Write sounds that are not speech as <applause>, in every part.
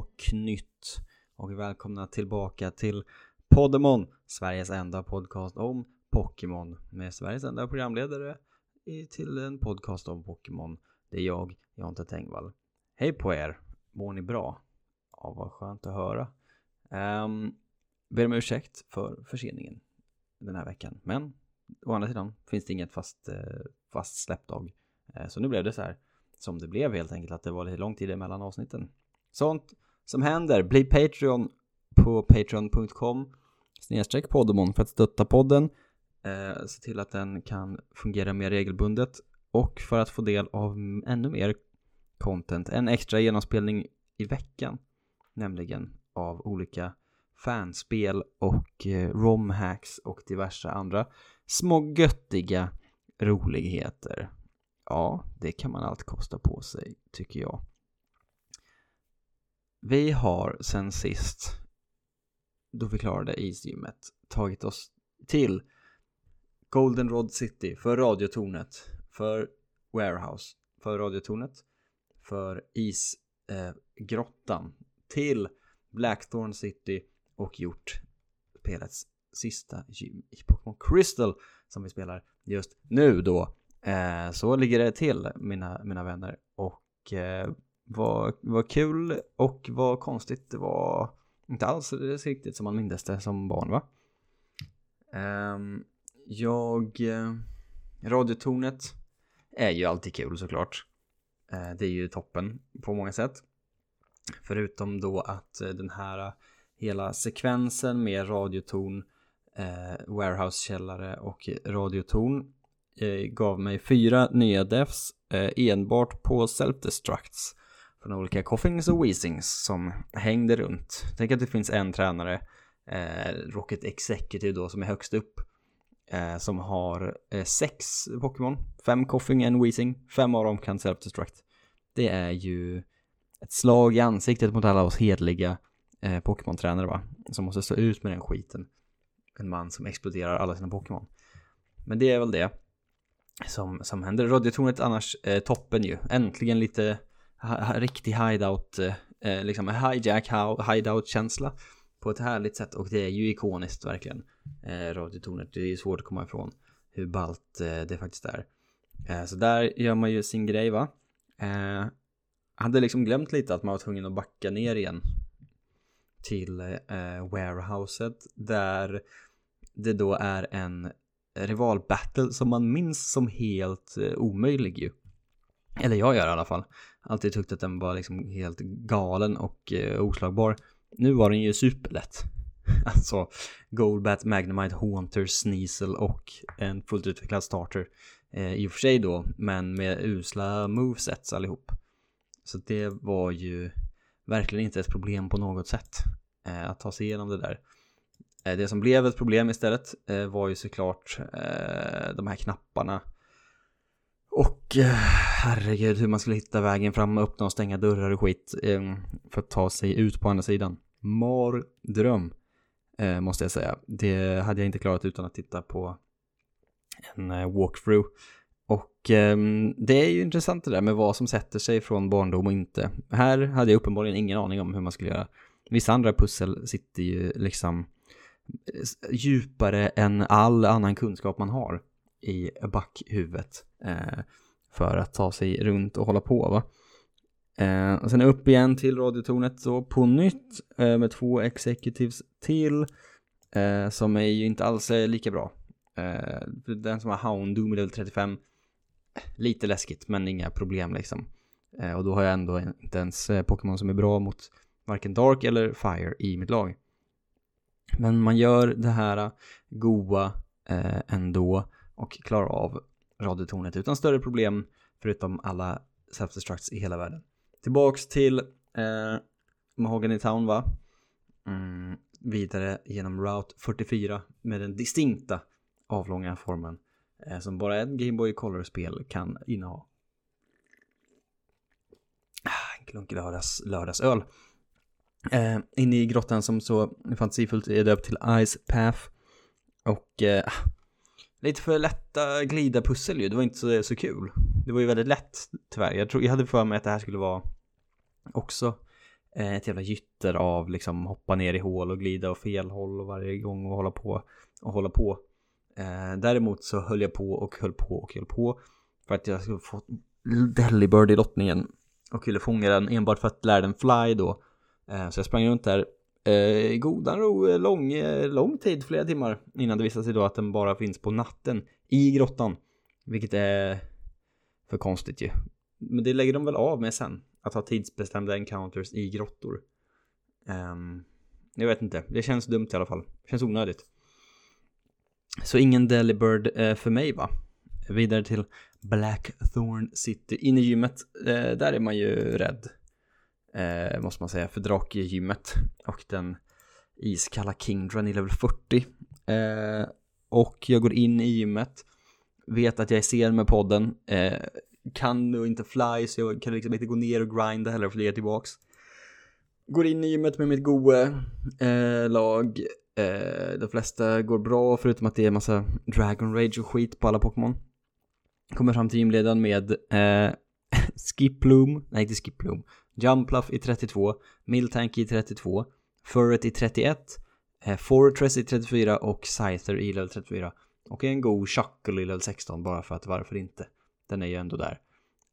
och nytt knytt och välkomna tillbaka till Poddemon, Sveriges enda podcast om Pokémon med Sveriges enda programledare i- till en podcast om Pokémon. Det är jag, Jonte Tengvall. Hej på er! Mår ni bra? Ja, vad skönt att höra. Um, ber om ursäkt för förseningen den här veckan, men å andra sidan finns det inget fast, eh, fast släppdag. Eh, så nu blev det så här som det blev helt enkelt, att det var lite lång tid emellan avsnitten. Sånt som händer, bli Patreon på patreon.com snedstreck poddemon för att stötta podden, eh, se till att den kan fungera mer regelbundet och för att få del av ännu mer content, en extra genomspelning i veckan, nämligen av olika fanspel och eh, romhacks och diverse andra små göttiga roligheter. Ja, det kan man allt kosta på sig, tycker jag. Vi har sen sist, då vi klarade isgymmet, tagit oss till Goldenrod City för radiotornet, för Warehouse, för radiotornet, för isgrottan, eh, till Blackthorn City och gjort spelets sista gym i Pokémon Crystal som vi spelar just nu då. Eh, så ligger det till mina, mina vänner och eh, vad, vad kul och vad konstigt det var inte alls riktigt som man mindes det som barn va? Um, jag, eh, radiotornet är ju alltid kul såklart. Uh, det är ju toppen på många sätt. Förutom då att eh, den här hela sekvensen med radiotorn, eh, warehouse-källare och radiotorn eh, gav mig fyra nya devs eh, enbart på self-destructs från olika coffings och weezings som hängde runt. Tänk att det finns en tränare, eh, Rocket Executive då, som är högst upp. Eh, som har eh, sex Pokémon, fem coffing en Weezing, fem av dem kan self-destruct. Det är ju ett slag i ansiktet mot alla oss hedliga eh, Pokémon-tränare va, som måste stå ut med den skiten. En man som exploderar alla sina Pokémon. Men det är väl det som, som händer. Radiotornet annars eh, toppen ju. Äntligen lite riktig hideout, eh, eh liksom hijack hideout-känsla på ett härligt sätt och det är ju ikoniskt verkligen. Eh, radiotornet, det är ju svårt att komma ifrån hur ballt eh, det faktiskt är. Eh, så där gör man ju sin grej va. Eh, hade liksom glömt lite att man var tvungen att backa ner igen till eh, warehouset där det då är en rivalbattle som man minns som helt eh, omöjlig ju. Eller jag gör i alla fall. Alltid tyckt att den var liksom helt galen och eh, oslagbar. Nu var den ju superlätt. <laughs> alltså Goldbat, Magnemite, Haunter, Sneasel och en fullt utvecklad starter. Eh, I och för sig då, men med usla movesets allihop. Så det var ju verkligen inte ett problem på något sätt eh, att ta sig igenom det där. Eh, det som blev ett problem istället eh, var ju såklart eh, de här knapparna. Eh, herregud hur man skulle hitta vägen fram, öppna och stänga dörrar och skit ehm, för att ta sig ut på andra sidan. Mardröm eh, måste jag säga. Det hade jag inte klarat utan att titta på en eh, walkthrough. Och ehm, det är ju intressant det där med vad som sätter sig från barndom och inte. Här hade jag uppenbarligen ingen aning om hur man skulle göra. Vissa andra pussel sitter ju liksom djupare än all annan kunskap man har i backhuvudet eh, för att ta sig runt och hålla på va. Eh, och sen upp igen till radiotornet så på nytt eh, med två executives till eh, som är ju inte alls är lika bra. Eh, den som har Houndoom i level 35 lite läskigt men inga problem liksom. Eh, och då har jag ändå inte ens eh, Pokémon som är bra mot varken Dark eller Fire i mitt lag. Men man gör det här eh, goa eh, ändå och klarar av radiotornet utan större problem förutom alla self-destructs i hela världen. Tillbaks till eh, Mahogany Town va? Mm, vidare genom Route 44 med den distinkta avlånga formen eh, som bara ett Game Boy Color-spel kan inneha. Ah, En klunk lördags, lördagsöl. Eh, inne i grottan som så fantasifullt är döpt till Ice Path. Och eh, lite för lätta glida pussel ju, det var inte så, så kul. Det var ju väldigt lätt tyvärr. Jag, tror, jag hade för mig att det här skulle vara Också eh, ett jävla gytter av liksom hoppa ner i hål och glida åt fel håll och varje gång och hålla på och hålla på. Eh, däremot så höll jag på och höll på och höll på för att jag skulle få Delibird i lottningen och ville fånga den enbart för att lära den fly då. Eh, så jag sprang runt där eh, godan ro, eh, lång, eh, lång tid, flera timmar innan det visar sig då att den bara finns på natten i grottan. Vilket är för konstigt ju. Men det lägger de väl av med sen. Att ha tidsbestämda encounters i grottor. Um, jag vet inte, det känns dumt i alla fall. Det känns onödigt. Så ingen Delibird eh, för mig va? Vidare till Blackthorn City. In i gymmet, eh, där är man ju rädd. Eh, måste man säga, för drakgymmet. Och den iskalla Kingdran i level 40. Eh, och jag går in i gymmet. Vet att jag är sen med podden. Eh, kan nog inte fly så jag kan liksom inte gå ner och grinda heller och flyga tillbaks. Går in i gymmet med mitt goe eh, lag. Eh, de flesta går bra förutom att det är massa Dragon Rage och skit på alla Pokémon. Kommer fram till gymledaren med eh, <laughs> Skiploom, nej inte Skiploom, Jumpluff i 32, Miltank i 32, Furret i 31, eh, Fortress i 34 och Scyther i level 34. Och en god Chuckle i level 16 bara för att varför inte? Den är ju ändå där.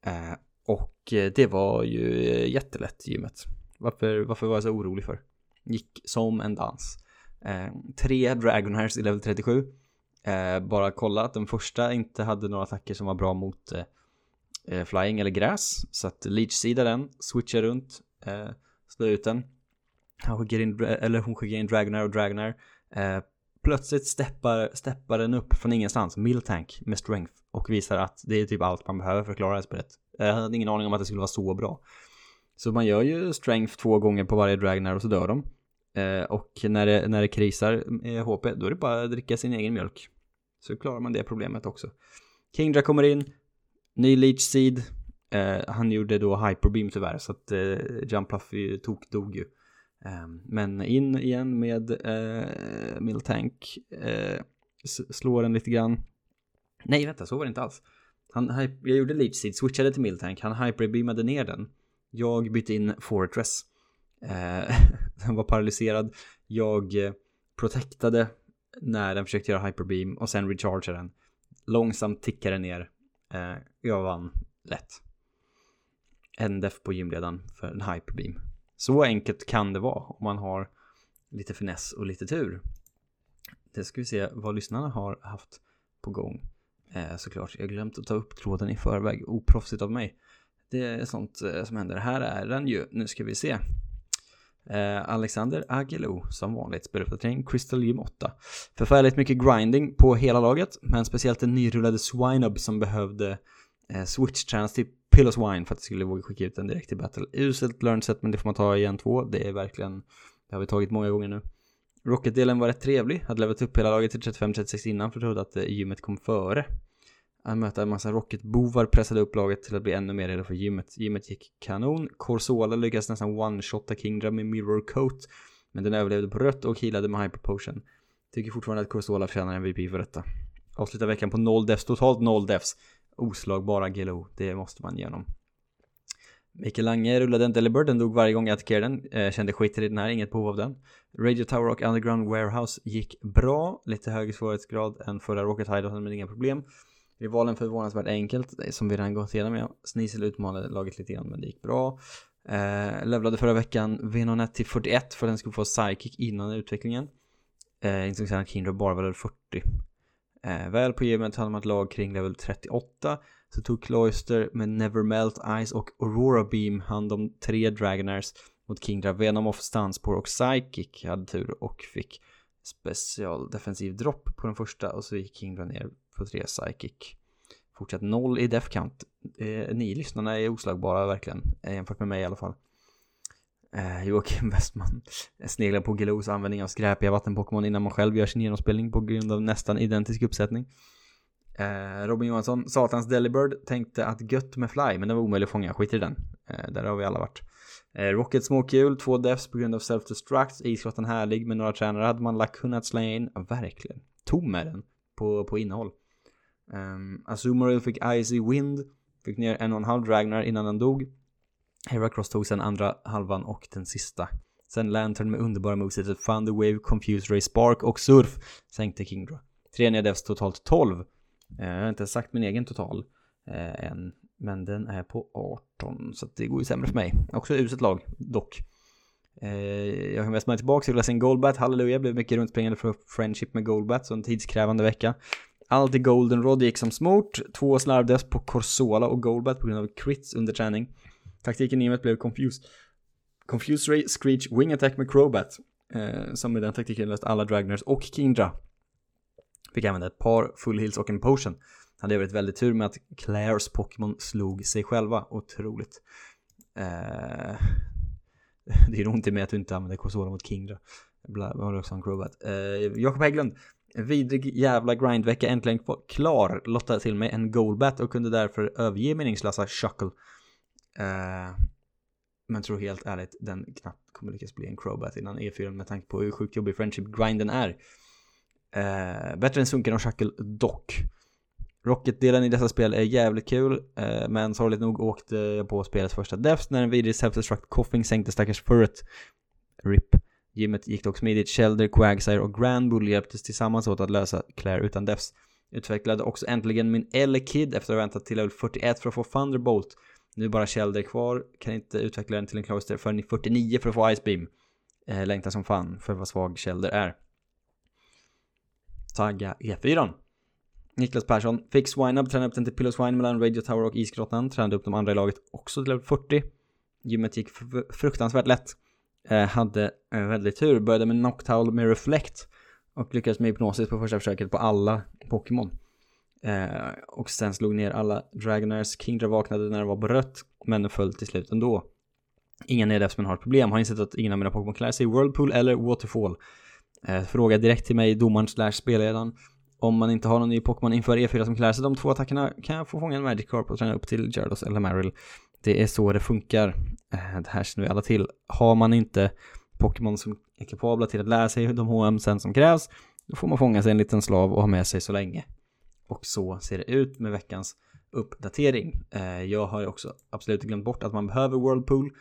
Eh, och eh, det var ju eh, jättelätt gymmet. Varför, varför var jag så orolig för? Gick som en dans. Eh, tre Dragonhairs i level 37. Eh, bara kolla att den första inte hade några attacker som var bra mot eh, eh, flying eller gräs. Så att leech-sida den, switcha runt, eh, slå ut den. Han skickar in, eller hon skickar in Dragonair och Dragonair. Eh, plötsligt steppar, steppar den upp från ingenstans, Miltank med strength och visar att det är typ allt man behöver för att klara det här spelet. Eh, Jag hade ingen aning om att det skulle vara så bra. Så man gör ju strength två gånger på varje Dragonair och så dör de. Eh, och när det, när det krisar med HP, då är det bara att dricka sin egen mjölk. Så klarar man det problemet också. Kingdra kommer in, ny Leech Seed. Eh, han gjorde då Hyperbeam tyvärr, så att eh, Jumpluff tok dog ju. Eh, men in igen med eh, Miltank. Eh, slår den lite grann. Nej, vänta, så var det inte alls. Han, jag gjorde Leech Seed, switchade till Miltank, han hyperbeamade ner den. Jag bytte in Fortress. Eh, <laughs> den var paralyserad. Jag eh, protectade när den försökte göra hyperbeam och sen rechargeade den. Långsamt tickade ner. Eh, jag vann lätt. En def på gymledaren för en hyperbeam. Så enkelt kan det vara om man har lite finess och lite tur. Det ska vi se vad lyssnarna har haft på gång. Eh, såklart, jag har glömt att ta upp tråden i förväg. Oproffsigt av mig. Det är sånt eh, som händer. Här är den ju. Nu ska vi se. Eh, Alexander Agelo som vanligt speluppdatering Crystal Gym 8. Förfärligt mycket grinding på hela laget, men speciellt den nyrullade Swinub som behövde eh, switch-tränas till Pillows Wine för att det skulle våga skicka ut den direkt till battle. Uselt learn set, men det får man ta igen två. Det är verkligen, det har vi tagit många gånger nu. Rocket-delen var rätt trevlig, hade levat upp hela laget till 35-36 innan för jag trodde att eh, gymmet kom före. Att möta en massa rocketbovar pressade upp laget till att bli ännu mer redo för gymmet. Gymmet gick kanon. Corsola lyckades nästan one-shotta Kingdra med Mirror Coat. Men den överlevde på rött och healade med Hyper Potion. Tycker fortfarande att Corsola förtjänar MVP för detta. Avslutar veckan på 0 defs, totalt 0 defs. Oslagbara GLO, det måste man igenom. Mikael Lange rullade en Delibird, den dog varje gång jag attackerade den. Eh, kände skit i den här, inget behov av den. Radio Tower och Underground Warehouse gick bra. Lite högre svårighetsgrad än förra Rocket Hideouten men inga problem. Rivalen förvånansvärt enkelt, eh, som vi redan gått igenom Snisel utmanade laget lite grann, men det gick bra. Eh, levlade förra veckan Venonet till 41 för att den skulle få psychic innan utvecklingen. Eh, insåg sen att Kindred bara var 40. Eh, väl på gymmet hade man ett lag kring level 38 så tog Cloister med Nevermelt, Ice och Aurora Beam hand om tre Dragonairs mot Kingdra, Venom of Stanspor och Psychic hade tur och fick special defensiv dropp på den första och så gick Kingdra ner på tre Psychic. Fortsatt noll i death count. Eh, ni lyssnarna är oslagbara verkligen, eh, jämfört med mig i alla fall. Eh, Joakim <laughs> Westman eh, sneglar på Gelos användning av skräpiga vattenpokémon innan man själv gör sin genomspelning på grund av nästan identisk uppsättning. Eh, Robin Johansson, Satans Delibird, tänkte att gött med fly, men det var omöjligt att fånga, skit i den. Eh, där har vi alla varit. Eh, Rocket småkul, två defs på grund av self-destruct, isgrottan härlig, med några tränare hade man lagt kunnat slänga in, verkligen. Tom är den på, på innehåll. Ehm, um, Azumarill fick Icy Wind, fick ner en och en halv Dragnar innan den dog. Heracross tog sen andra halvan och den sista. Sen Lantern med underbara movesetet Thunder Wave, Confuse Ray Spark och Surf sänkte Kingdra. Tre nya devs totalt 12. Eh, jag har inte sagt min egen total eh, än, men den är på 18 så det går ju sämre för mig. Också uselt lag, dock. Eh, jag har mest mig tillbaka till Blessing Goldbat, halleluja, blev mycket runtspringande för Friendship med Goldbat, så en tidskrävande vecka. Allt i Goldenrod gick som smort, två slarvdes på Corsola och Goldbat på grund av crits under träning. Taktiken i och med blev Confused. Confused Ray, Screech, Wing Attack med Crobat. Eh, som med den taktiken löst alla Dragners och Kindra. Fick använda ett par full heals och en potion. Hade jag varit väldigt tur med att Claires Pokémon slog sig själva. Otroligt. Eh, <laughs> det är ont i mig att du inte använder Corsola mot Kindra. Bla, också en Crobat. Eh, Jakob Hägglund. Vidrig jävla grindvecka äntligen klar. Lottade till mig en goalbat och kunde därför överge meningslösa Shuckle. Uh, men tror helt ärligt den knappt kommer lyckas bli en crowbat innan E4 med tanke på hur sjukt jobbig Friendship-grinden är. Uh, bättre än Sunken och Shuckle dock. Rocket-delen i dessa spel är jävligt kul, eh, men sorgligt nog åkte jag på spelets första defs när en vidrig self-destruct coughing sänkte stackars Furret. RIP. Gymmet gick dock smidigt, Shelder, Quagsire och Grand Bull hjälptes tillsammans åt att lösa Claire utan defs. Utvecklade också äntligen min L-Kid efter att ha väntat till level 41 för att få Thunderbolt. Nu är bara Shelder kvar, kan inte utveckla den till en Cloister förrän i 49 för att få Ice Beam. Eh, längtar som fan för vad svag Shelder är. Tagga E4. Niklas Persson fick Swineup, tränade upp den till Pillow Swine mellan Radio Tower och Isgrottan. Tränade upp de andra i laget också till level 40. Gymmet gick fruktansvärt lätt. Eh, hade en väldigt tur, började med Noctowl med Reflect. Och lyckades med hypnosis på första försöket på alla Pokémon. Eh, och sen slog ner alla Dragonairs. Kingdra vaknade när det var på rött, men föll till slut ändå. Inga nedefs men har ett problem. Har insett att ingen av mina Pokémon klär sig i Whirlpool eller Waterfall. Eh, fråga direkt till mig, domaren slash spelledaren. Om man inte har någon ny Pokémon inför E4 som klär sig de två attackerna kan jag få fånga en Magikarp och träna upp till Gyarados eller Marill. Det är så det funkar. Eh, det här känner vi alla till. Har man inte Pokémon som är kapabla till att lära sig de HM sen som krävs, då får man fånga sig en liten slav och ha med sig så länge. Och så ser det ut med veckans uppdatering. Eh, jag har också absolut glömt bort att man behöver Whirlpool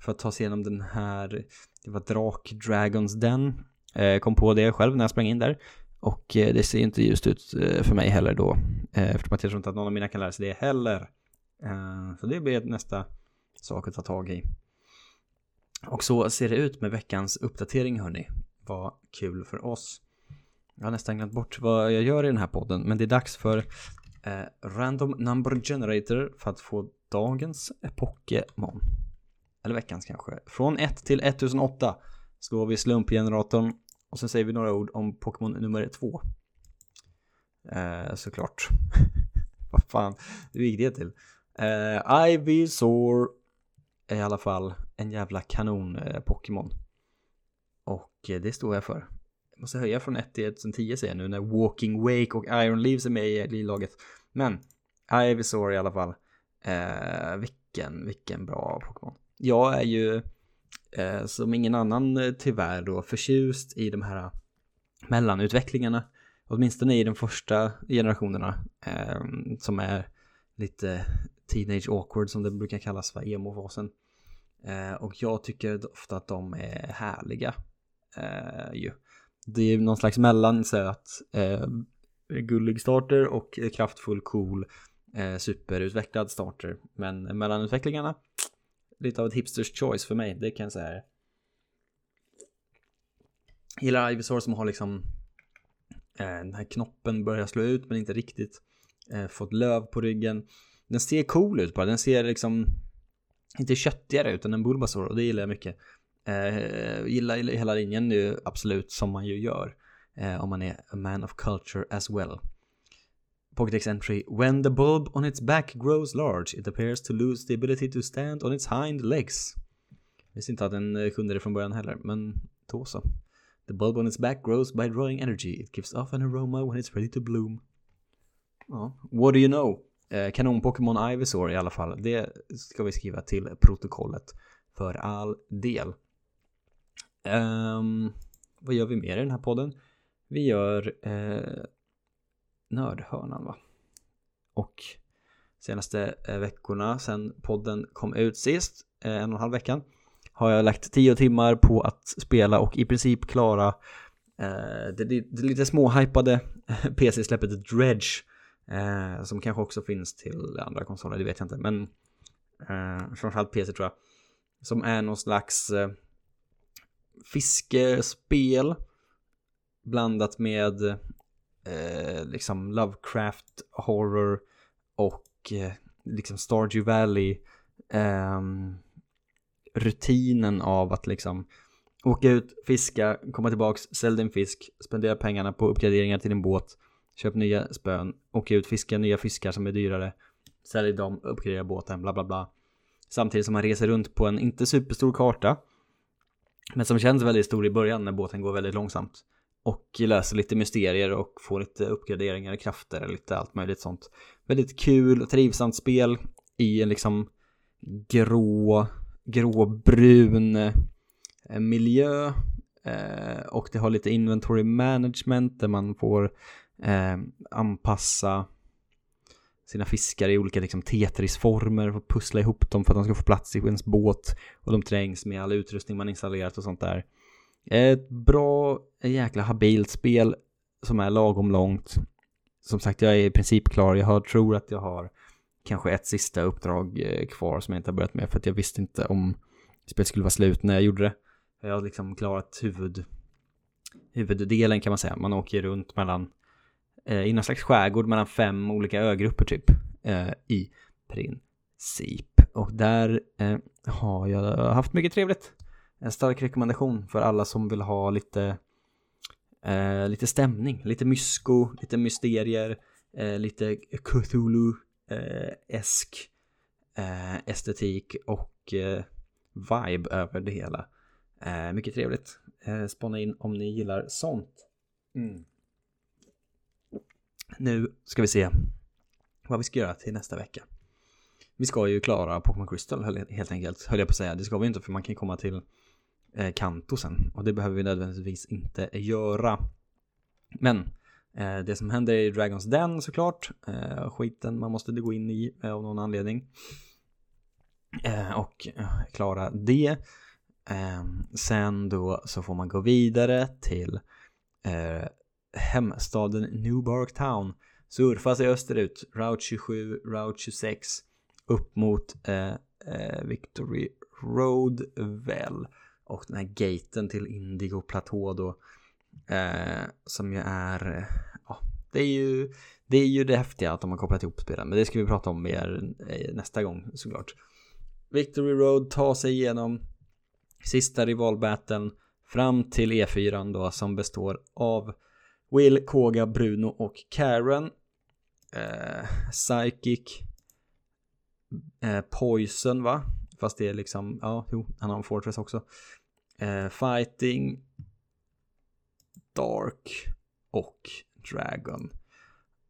för att ta sig igenom den här, det var Drak Dragons Den. Eh, kom på det själv när jag sprang in där. Och det ser inte ljust ut för mig heller då. Eftersom jag tror inte att någon av mina kan lära sig det heller. Eh, så det blir nästa sak att ta tag i. Och så ser det ut med veckans uppdatering hörni. Vad kul för oss. Jag har nästan glömt bort vad jag gör i den här podden, men det är dags för eh, Random Number Generator för att få dagens Pokémon. Eller veckans kanske. Från 1 till 1008 slår vi slumpgeneratorn och sen säger vi några ord om Pokémon nummer 2. Eh, såklart. <laughs> vad fan, hur gick det till? Eh, uh, Ivysaur är i alla fall en jävla kanon-pokémon. Eh, och eh, det står jag för måste höja från 1 till 1010 säger jag nu när Walking Wake och Iron Leaves är med i laget. Men Ivysaur i alla fall. Eh, vilken, vilken bra Pokémon. Jag är ju eh, som ingen annan tyvärr då förtjust i de här mellanutvecklingarna. Åtminstone i de första generationerna eh, som är lite teenage awkward som det brukar kallas för emo-fasen. Eh, och jag tycker ofta att de är härliga. Eh, ju det är någon slags mellansöt eh, gullig starter och kraftfull, cool, eh, superutvecklad starter. Men mellanutvecklingarna, lite av ett hipsters choice för mig, det kan jag säga. Jag gillar Ivysaur som har liksom eh, den här knoppen börjar slå ut men inte riktigt eh, fått löv på ryggen. Den ser cool ut bara, den ser liksom inte köttigare ut än en Bulbasaur och det gillar jag mycket. Eh, gillar hela linjen nu, absolut, som man ju gör. Eh, om man är a man of culture as well. Pocketex entry. When the bulb on its back grows large, it appears to lose the ability to stand on its hind legs. Jag visste inte att den eh, kunde det från början heller, men då så. The bulb on its back grows by drawing energy. It gives off an aroma when it's ready to bloom. Ja, what do you know? Eh, Kanon-Pokémon Ivysaur i alla fall. Det ska vi skriva till protokollet för all del. Um, vad gör vi mer i den här podden? Vi gör eh, Nördhörnan va? Och senaste eh, veckorna sen podden kom ut sist eh, en och en halv veckan har jag lagt tio timmar på att spela och i princip klara eh, det, det lite småhypade eh, PC-släppet Dredge eh, som kanske också finns till andra konsoler, det vet jag inte, men eh, framförallt PC tror jag, som är någon slags eh, fiskespel blandat med eh, liksom Lovecraft horror och eh, liksom Stardew Valley eh, rutinen av att liksom åka ut, fiska, komma tillbaks, sälja din fisk, spendera pengarna på uppgraderingar till din båt, köp nya spön, åka ut, fiska nya fiskar som är dyrare, sälj dem, uppgradera båten, bla bla bla. Samtidigt som man reser runt på en inte superstor karta, men som känns väldigt stor i början när båten går väldigt långsamt. Och löser lite mysterier och får lite uppgraderingar, krafter, lite allt möjligt sånt. Väldigt kul och trivsamt spel i en liksom grå gråbrun eh, miljö eh, och det har lite inventory management där man får eh, anpassa sina fiskar i olika liksom Tetris-former och pussla ihop dem för att de ska få plats i ens båt och de trängs med all utrustning man installerat och sånt där. Ett bra, jäkla habilt spel som är lagom långt. Som sagt, jag är i princip klar. Jag har, tror att jag har kanske ett sista uppdrag eh, kvar som jag inte har börjat med för att jag visste inte om spelet skulle vara slut när jag gjorde det. Jag har liksom klarat huvud, huvuddelen kan man säga. Man åker runt mellan, eh, i någon slags skärgård mellan fem olika ögrupper typ. Eh, I princip. Och där eh, har jag haft mycket trevligt. En stark rekommendation för alla som vill ha lite, eh, lite stämning, lite mysko, lite mysterier, eh, lite Cthulhu-esk eh, estetik och eh, vibe över det hela. Eh, mycket trevligt. Eh, spana in om ni gillar sånt. Mm. Nu ska vi se vad vi ska göra till nästa vecka. Vi ska ju klara Pokémon Crystal helt enkelt, höll jag på att säga. Det ska vi inte för man kan komma till eh, Kanto sen. Och det behöver vi nödvändigtvis inte göra. Men Eh, det som händer i Dragons Den såklart, eh, skiten man måste gå in i eh, av någon anledning. Eh, och eh, klara det. Eh, sen då så får man gå vidare till hemstaden Newbark Town. Surfa sig österut, Route 27, Route 26, upp mot eh, eh, Victory Road väl. Och den här gaten till Indigo Platå då Eh, som ju är, eh, ja, det är ju, det är ju det häftiga att de har kopplat ihop spelen. Men det ska vi prata om mer eh, nästa gång såklart. Victory Road tar sig igenom sista rivalbattlen fram till E4 då som består av Will, Koga, Bruno och Karen. Eh, Psychic eh, Poison va? Fast det är liksom, ja, jo, han har en Fortress också. Eh, fighting Dark och Dragon.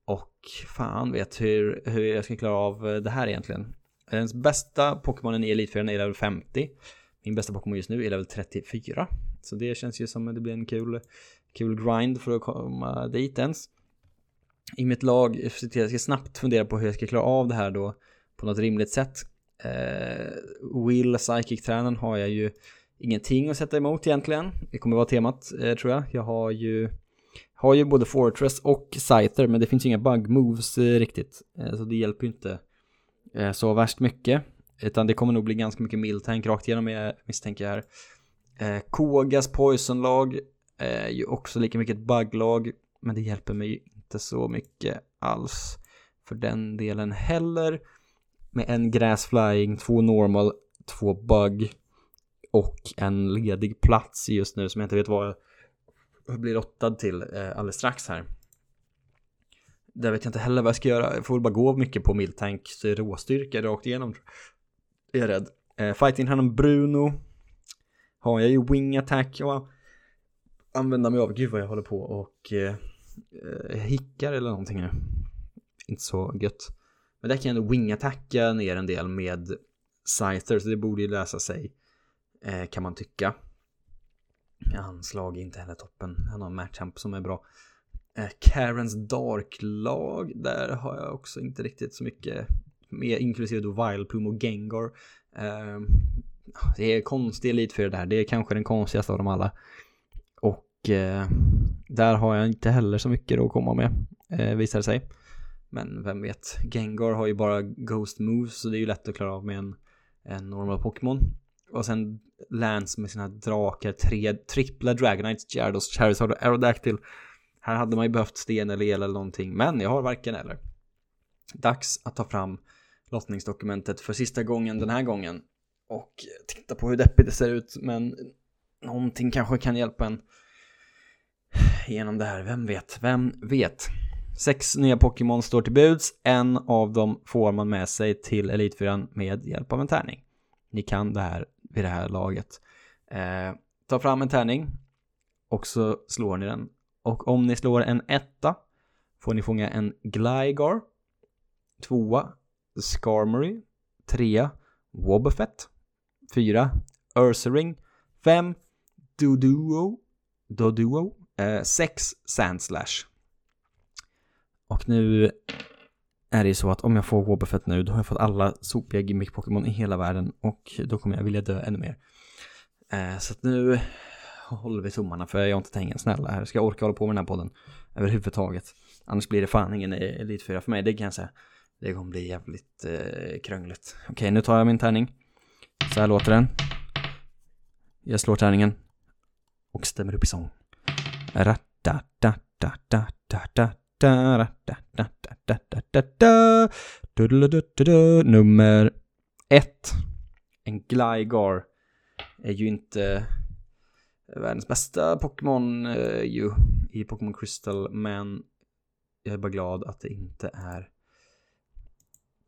Och fan vet hur, hur jag ska klara av eh, det här egentligen. Ens bästa Pokémonen i Elitfyran är level 50. Min bästa Pokémon just nu är level 34. Så det känns ju som att det blir en kul, kul grind för att komma dit ens. I mitt lag, jag ska snabbt fundera på hur jag ska klara av det här då på något rimligt sätt. Eh, Will, Psychic-tränaren har jag ju ingenting att sätta emot egentligen. Det kommer vara temat eh, tror jag. Jag har ju, har ju både Fortress och Scyther men det finns ju inga bug moves eh, riktigt. Eh, så det hjälper ju inte eh, så värst mycket. Utan det kommer nog bli ganska mycket miltank rakt igenom eh, jag misstänker här. Eh, Kogas Poison-lag är ju också lika mycket ett bugglag Men det hjälper mig inte så mycket alls för den delen heller. Med en gräsflying, två normal, två bug och en ledig plats just nu som jag inte vet vad jag blir lottad till eh, alldeles strax här. Där vet jag inte heller vad jag ska göra. Jag får väl bara gå mycket på Miltanks råstyrka rakt igenom. Är jag rädd. Eh, fighting honom Bruno. Har jag ju wing attack och använda mig av. Gud vad jag håller på och eh, eh hickar eller någonting nu. Inte så gött. Men där kan jag ändå wing attacka ner en del med Scyther så det borde ju lösa sig eh, kan man tycka. Anslag är inte heller toppen. Han har en matchhamp som är bra. Eh, Karens Dark-lag, där har jag också inte riktigt så mycket med, inklusive då Vileplume och Gengar. Eh, det är konstig elit för det där. Det är kanske den konstigaste av dem alla. Och eh, där har jag inte heller så mycket att komma med, eh, visar det sig. Men vem vet, Gengar har ju bara Ghost Moves så det är ju lätt att klara av med en, en normal Pokémon. Och sen Lance med sina drakar, tre trippla Dragonites, Gyarados, Charizard och Aerodactyl. Här hade man ju behövt sten eller el eller någonting, men jag har varken eller. Dags att ta fram lottningsdokumentet för sista gången den här gången. Och titta på hur deppigt det ser ut, men någonting kanske kan hjälpa en genom det här. Vem vet? Vem vet? Sex nya Pokémon står till buds. En av dem får man med sig till Elitfyran med hjälp av en tärning. Ni kan det här vid det här laget. Eh, ta fram en tärning och så slår ni den. Och om ni slår en etta får ni fånga en Gligar. Tvåa Skarmory. Trea Wobbuffet. Fyra Ursaring. Fem Doduo. Doduo. Eh, sex Sandslash. Och nu är det ju så att om jag får Wobbuffet nu då har jag fått alla sopiga gimmick-Pokémon i hela världen och då kommer jag vilja dö ännu mer. Eh, så att nu håller vi tummarna för jag har inte tänkt snälla här. Ska jag orka hålla på med den här podden överhuvudtaget? Annars blir det fan ingen Elit 4 för mig, det kan jag säga. Det kommer bli jävligt eh, krångligt. Okej, okay, nu tar jag min tärning. Så här låter den. Jag slår tärningen. Och stämmer upp i sång. Nummer ett. En Gligar är ju inte världens bästa Pokémon ju i Pokémon Crystal men jag är bara glad att det inte är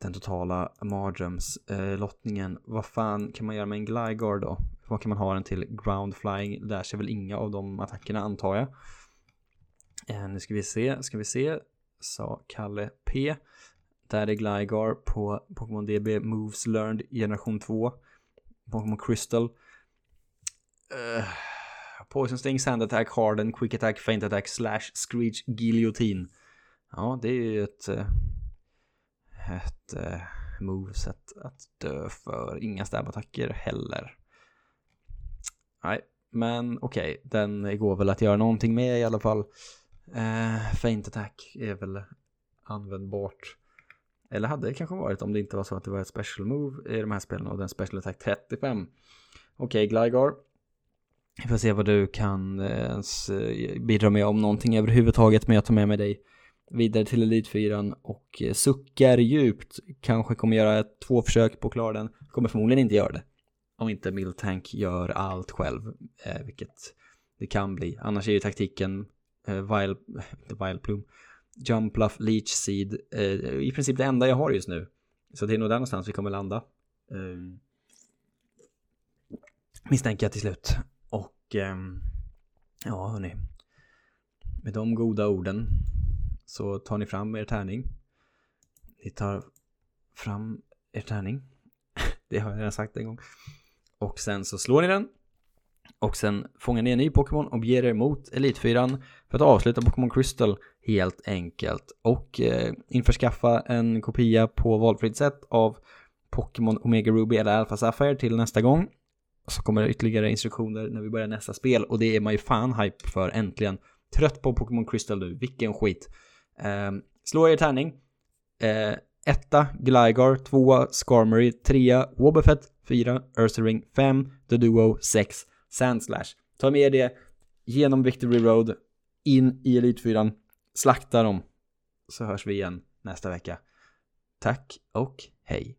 den totala mardrömslottningen. Eh, Vad fan kan man göra med en Gligar då? Vad kan man ha den till? Ground flying lär sig väl inga av de attackerna antar jag. Eh, nu ska vi se, ska vi se, sa Kalle P. Där är Gligar på Pokémon DB Moves Learned generation 2. Pokémon Crystal. Uh, Poison Sting, Sand Attack, Harden, Quick Attack, Faint Attack, Slash, Screech, Guillotine. Ja, det är ju ett, eh, ett eh, moveset att dö för. Inga stabattacker heller. Nej, men okej, okay, den går väl att göra någonting med i alla fall. Eh, Faint Attack är väl användbart. Eller hade det kanske varit om det inte var så att det var ett special move i de här spelen och den special attack 35. Okej, okay, Gligar. Vi får se vad du kan eh, bidra med om någonting överhuvudtaget, men jag tar med mig dig vidare till Elitfyran och eh, suckar djupt. Kanske kommer göra två försök på att klara den. Kommer förmodligen inte göra det. Om inte Miltank gör allt själv, eh, vilket det kan bli. Annars är ju taktiken eh, Vile, <laughs> inte Vileplum, Jumpluff, Leech Seed, eh, i princip det enda jag har just nu. Så det är nog där någonstans vi kommer landa. Eh, misstänker jag till slut. Och eh, ja, hörni. Med de goda orden så tar ni fram er tärning. Ni tar fram er tärning. <laughs> det har jag redan sagt en gång. Och sen så slår ni den. Och sen fångar ni en ny Pokémon och beger er mot Elitfyran för att avsluta Pokémon Crystal helt enkelt. Och eh, införskaffa en kopia på valfritt sätt av Pokémon Omega Ruby eller Alpha Sapphire till nästa gång. Så kommer det ytterligare instruktioner när vi börjar nästa spel och det är man ju fan hype för äntligen. Trött på Pokémon Crystal nu, vilken skit. Eh, slå er tärning. Eh, etta, Gligar, tvåa, Skarmory, trea, Wobbuffet, fyra, Ursaring, fem, The Duo, sex, Sandslash. Ta med det genom Victory Road, in i Elitfyran, slakta dem. Så hörs vi igen nästa vecka. Tack och hej.